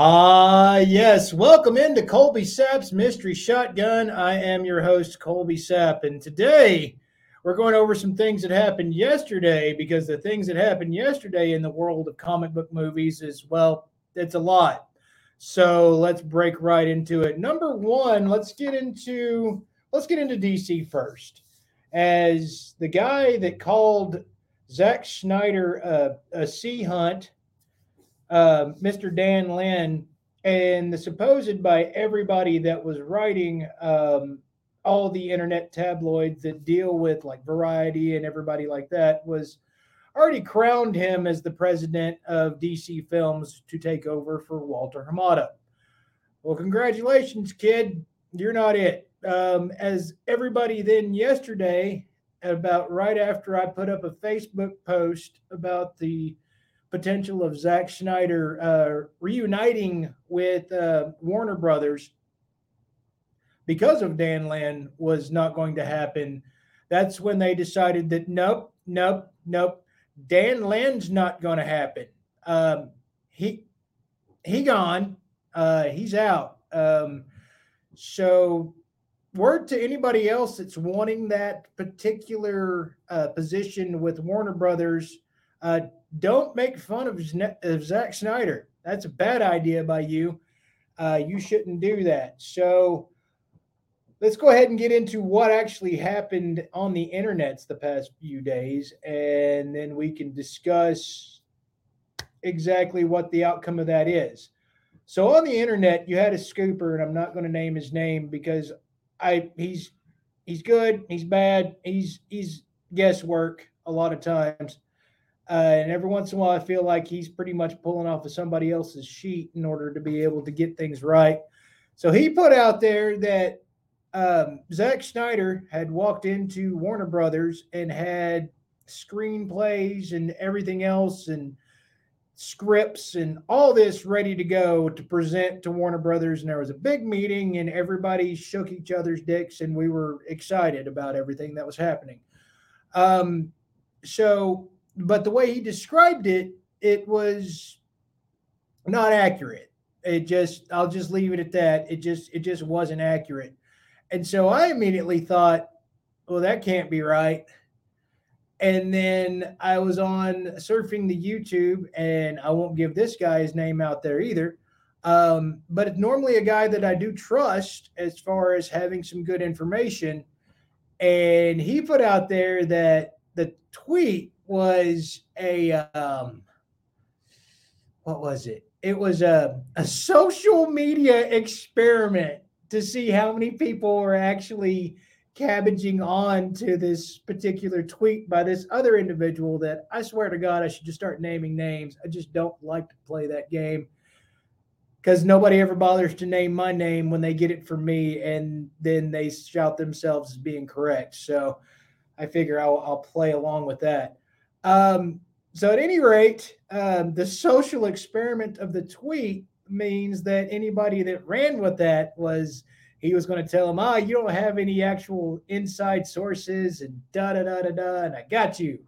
Ah, uh, yes. Welcome into Colby Sapp's Mystery Shotgun. I am your host, Colby Sapp, and today we're going over some things that happened yesterday because the things that happened yesterday in the world of comic book movies is, well, it's a lot. So let's break right into it. Number one, let's get into let's get into DC first. As the guy that called Zack Snyder uh, a sea hunt uh, Mr. Dan Lin and the supposed by everybody that was writing um, all the internet tabloids that deal with like Variety and everybody like that was already crowned him as the president of DC Films to take over for Walter Hamada. Well, congratulations, kid. You're not it. Um, as everybody then yesterday, about right after I put up a Facebook post about the potential of Zack Snyder uh, reuniting with uh, Warner Brothers because of Dan Lin was not going to happen. That's when they decided that nope, nope, nope, Dan Lin's not going to happen. Um, he he gone. Uh, he's out. Um, so word to anybody else that's wanting that particular uh, position with Warner Brothers, uh, don't make fun of, of Zack Snyder. That's a bad idea by you. Uh, you shouldn't do that. So let's go ahead and get into what actually happened on the internets the past few days, and then we can discuss exactly what the outcome of that is. So on the internet, you had a scooper, and I'm not going to name his name because I he's he's good, he's bad, he's he's guesswork a lot of times. Uh, and every once in a while, I feel like he's pretty much pulling off of somebody else's sheet in order to be able to get things right. So he put out there that um, Zack Snyder had walked into Warner Brothers and had screenplays and everything else and scripts and all this ready to go to present to Warner Brothers. And there was a big meeting, and everybody shook each other's dicks, and we were excited about everything that was happening. Um, so but the way he described it, it was not accurate. It just, I'll just leave it at that. It just, it just wasn't accurate. And so I immediately thought, well, that can't be right. And then I was on surfing the YouTube, and I won't give this guy's name out there either. Um, but it's normally a guy that I do trust as far as having some good information. And he put out there that the tweet was a um, what was it? It was a, a social media experiment to see how many people were actually cabbaging on to this particular tweet by this other individual that I swear to God, I should just start naming names. I just don't like to play that game because nobody ever bothers to name my name when they get it from me and then they shout themselves as being correct. So I figure I'll, I'll play along with that. Um, so, at any rate, um, the social experiment of the tweet means that anybody that ran with that was he was going to tell him, ah, you don't have any actual inside sources and da da da da da, and I got you.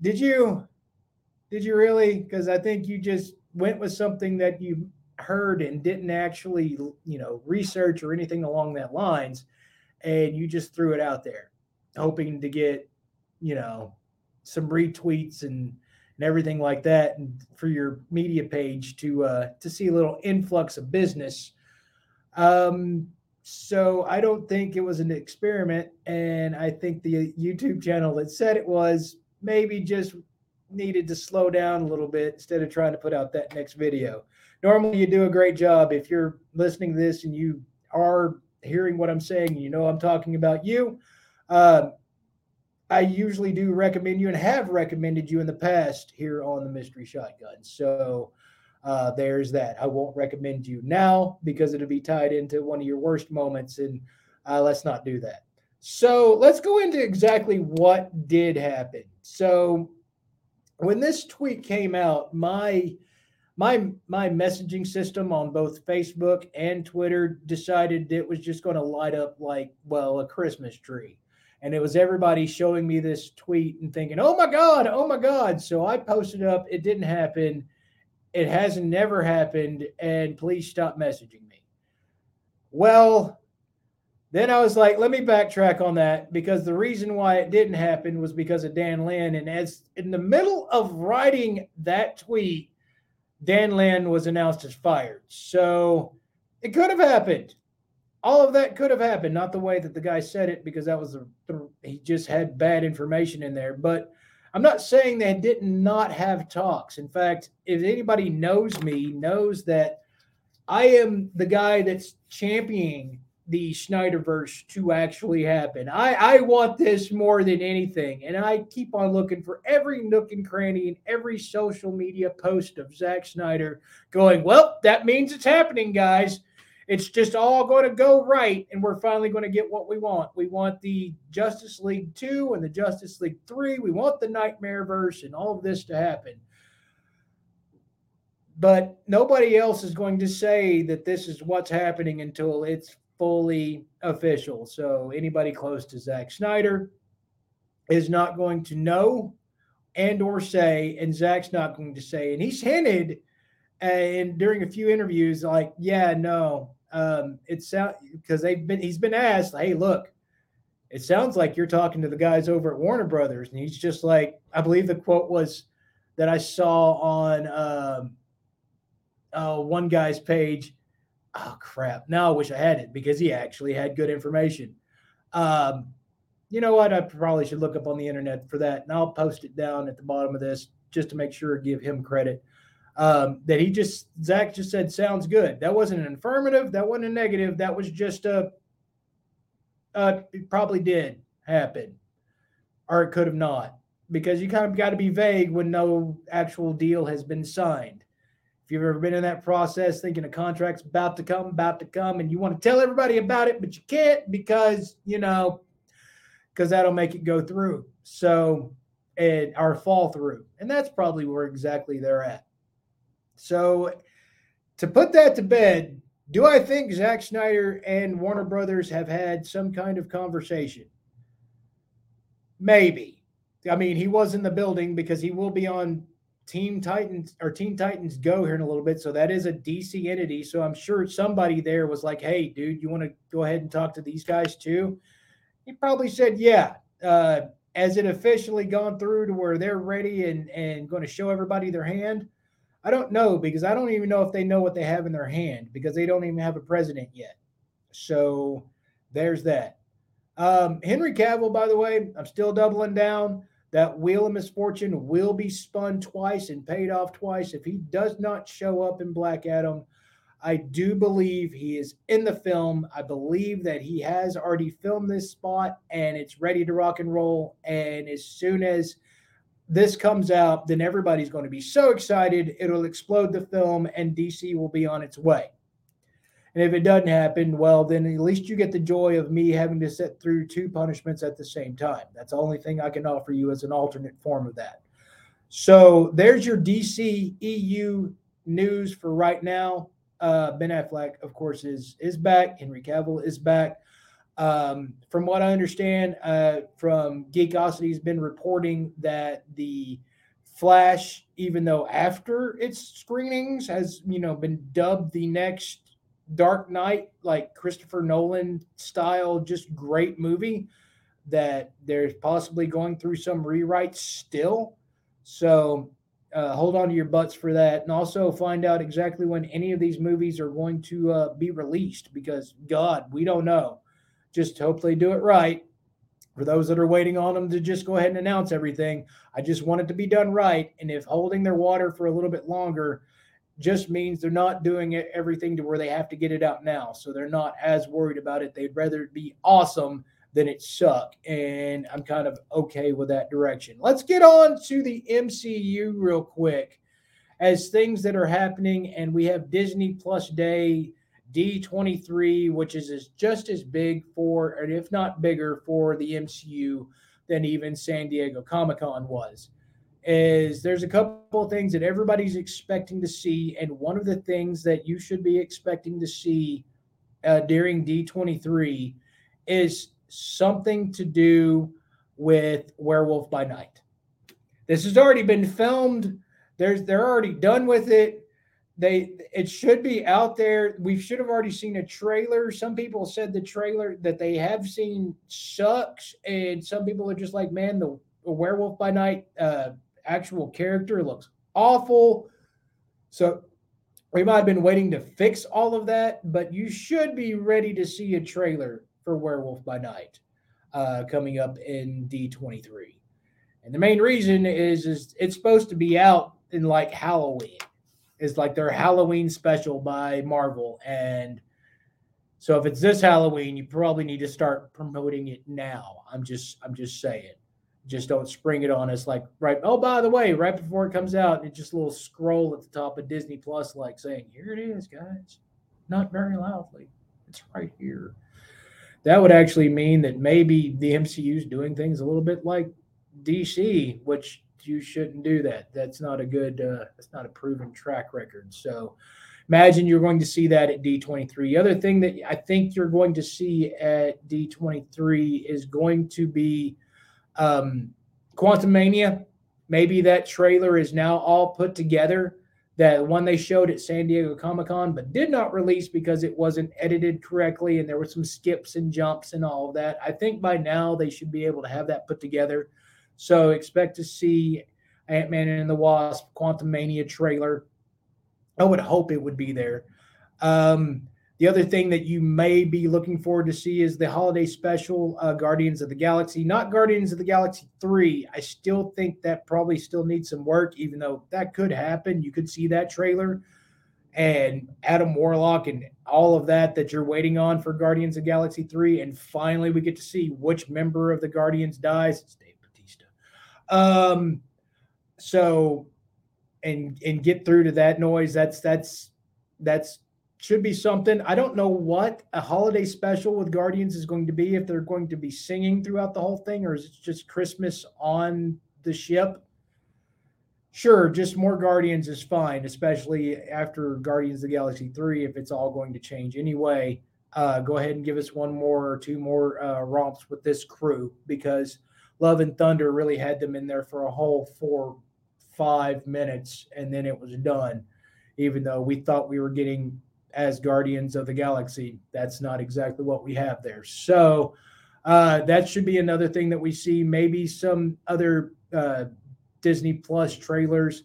Did you? Did you really? Because I think you just went with something that you heard and didn't actually, you know, research or anything along that lines, and you just threw it out there, hoping to get, you know, some retweets and and everything like that, and for your media page to uh, to see a little influx of business. Um, so I don't think it was an experiment, and I think the YouTube channel that said it was maybe just needed to slow down a little bit instead of trying to put out that next video. Normally, you do a great job if you're listening to this and you are hearing what I'm saying. You know I'm talking about you. Uh, I usually do recommend you and have recommended you in the past here on the Mystery Shotgun. So uh, there's that. I won't recommend you now because it'll be tied into one of your worst moments. And Uh, let's not do that. So let's go into exactly what did happen. So when this tweet came out, my my my messaging system on both Facebook and Twitter decided it was just going to light up like well a Christmas tree. And it was everybody showing me this tweet and thinking, "Oh my god, oh my god." So I posted up, it didn't happen. It has never happened and please stop messaging me. Well, then I was like, let me backtrack on that because the reason why it didn't happen was because of Dan Lin. And as in the middle of writing that tweet, Dan Lin was announced as fired. So it could have happened. All of that could have happened, not the way that the guy said it, because that was a, he just had bad information in there. But I'm not saying they did not have talks. In fact, if anybody knows me, knows that I am the guy that's championing the Snyderverse to actually happen. I, I want this more than anything. And I keep on looking for every nook and cranny and every social media post of Zack Snyder going, well, that means it's happening, guys. It's just all going to go right. And we're finally going to get what we want. We want the Justice League 2 and the Justice League 3. We want the Knightmare Verse and all of this to happen. But nobody else is going to say that this is what's happening until it's fully official. So anybody close to Zack Snyder is not going to know and or say, and Zack's not going to say, and he's hinted and during a few interviews, like, yeah, no, um, sounds because they've been he's been asked, hey, look, it sounds like you're talking to the guys over at Warner Brothers, and he's just like, I believe the quote was that I saw on um, uh, one guy's page. Oh crap. Now i wish i had it because he actually had good information. Um, you know what? I probably should look up on the internet for that and i'll post it down at the bottom of this just to make sure give him credit um, that he just Zach just said sounds good that wasn't an affirmative that wasn't a negative that was just a it probably did happen or it could have not because you kind of got to be vague when no actual deal has been signed if you've ever been in that process thinking a contract's about to come, about to come, and you want to tell everybody about it, but you can't because, you know, because that'll make it go through. So, and or fall through. And that's probably where exactly they're at. So, to put that to bed, do I think Zack Snyder and Warner Brothers have had some kind of conversation? Maybe. I mean, he was in the building because he will be on Team Titans or Teen Titans Go here in a little bit. So that is a DC entity. So I'm sure somebody there was like, hey, dude, you want to go ahead and talk to these guys too? He probably said, yeah. Uh, has it officially gone through to where they're ready and, and going to show everybody their hand? I don't know because I don't even know if they know what they have in their hand because they don't even have a president yet. So there's that. Um, Henry Cavill, by the way, I'm still doubling down. That wheel of misfortune will be spun twice and paid off twice. If he does not show up in Black Adam, I do believe he is in the film. I believe that he has already filmed this spot and it's ready to rock and roll. And as soon as this comes out, then everybody's going to be so excited. It'll explode the film and DC will be on its way. And if it doesn't happen, well, then at least you get the joy of me having to sit through two punishments at the same time. That's the only thing I can offer you as an alternate form of that. So there's your DC EU news for right now. Uh, ben Affleck, of course, is is back. Henry Cavill is back. Um, from what I understand, uh, from Geekosity has been reporting that the Flash, even though after its screenings has you know been dubbed the next Dark Knight, like Christopher Nolan style, just great movie that there's possibly going through some rewrites still. So uh, hold on to your butts for that. And also find out exactly when any of these movies are going to uh, be released because, God, we don't know. Just hope they do it right. For those that are waiting on them to just go ahead and announce everything, I just want it to be done right. And if holding their water for a little bit longer just means they're not doing it everything to where they have to get it out now. So they're not as worried about it. They'd rather it be awesome than it suck. And I'm kind of okay with that direction. Let's get on to the MCU real quick as things that are happening. And we have Disney Plus Day D23, which is just as big for, and if not bigger, for the MCU than even San Diego Comic Con was. Is there's a couple of things that everybody's expecting to see, and one of the things that you should be expecting to see uh, during D23 is something to do with Werewolf by Night. This has already been filmed. There's they're already done with it they it should be out there. We should have already seen a trailer. Some people said the trailer that they have seen sucks, and some people are just like, man, the Werewolf by Night uh, actual character looks awful. So we might have been waiting to fix all of that, but you should be ready to see a trailer for Werewolf by Night uh, coming up in D23. And the main reason is is it's supposed to be out in like Halloween is like their Halloween special by Marvel. And so if it's this Halloween, you probably need to start promoting it now. I'm just I'm just saying. Just don't spring it on us like right. Oh, by the way, right before it comes out, it's just a little scroll at the top of Disney Plus, like saying, "Here it is, guys." Not very loudly. It's right here. That would actually mean that maybe the MCU is doing things a little bit like DC, which you shouldn't do that. That's not a good. Uh, that's not a proven track record. So imagine you're going to see that at D23. The other thing that I think you're going to see at D23 is going to be um, Quantumania. Maybe that trailer is now all put together. That one they showed at San Diego Comic Con, but did not release because it wasn't edited correctly and there were some skips and jumps and all of that. I think by now they should be able to have that put together so expect to see Ant Man and the Wasp Quantumania trailer. I would hope it would be there. Um, the other thing that you may be looking forward to see is the holiday special uh, Guardians of the Galaxy, not Guardians of the Galaxy 3. I still think that probably still needs some work, even though that could happen. You could see that trailer and Adam Warlock and all of that that you're waiting on for Guardians of Galaxy 3. And finally, we get to see which member of the Guardians dies. Um, so and and get through to that noise. That's that's that's should be something. I don't know what a holiday special with Guardians is going to be. If they're going to be singing throughout the whole thing, or is it just Christmas on the ship? Sure, just more Guardians is fine, especially after Guardians of the Galaxy 3, if it's all going to change anyway. Uh, go ahead and give us one more or two more uh, romps with this crew because Love and Thunder really had them in there for a whole four, five minutes, and then it was done. Even though we thought we were getting as Guardians of the Galaxy, that's not exactly what we have there. So uh, that should be another thing that we see. Maybe some other uh, Disney Plus trailers,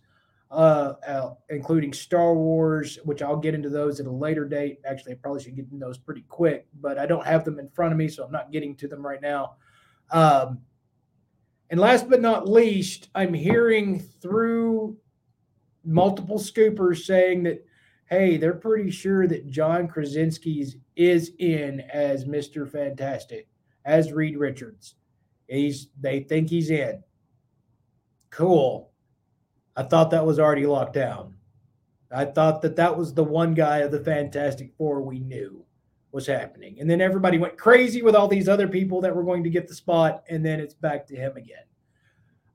uh, uh, including Star Wars, which I'll get into those at a later date. Actually, I probably should get into those pretty quick, but I don't have them in front of me, so I'm not getting to them right now. Um, and last but not least, I'm hearing through multiple scoopers saying that, hey, they're pretty sure that John Krasinski's is in as Mr. Fantastic, as Reed Richards. He's they think he's in. Cool. I thought that was already locked down. I thought that that was the one guy of the Fantastic Four we knew was happening. And then everybody went crazy with all these other people that were going to get the spot, and then it's back to him again.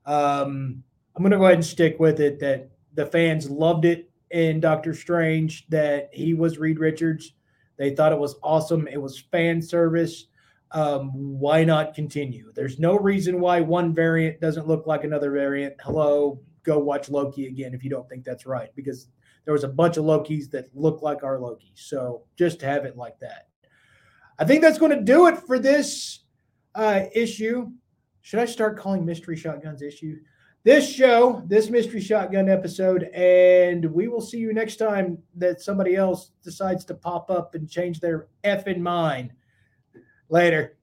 Um, I'm going to go ahead and stick with it that the fans loved it in Doctor Strange, that he was Reed Richards. They thought it was awesome. It was fan service. Um, why not continue? There's no reason why one variant doesn't look like another variant. Hello, go watch Loki again if you don't think that's right, because there was a bunch of Lokis that looked like our Loki. So just have it like that. I think that's going to do it for this uh, issue. Should I start calling Mystery Shotguns issue? This show, this Mystery Shotgun episode, and we will see you next time that somebody else decides to pop up and change their effing mind. Later.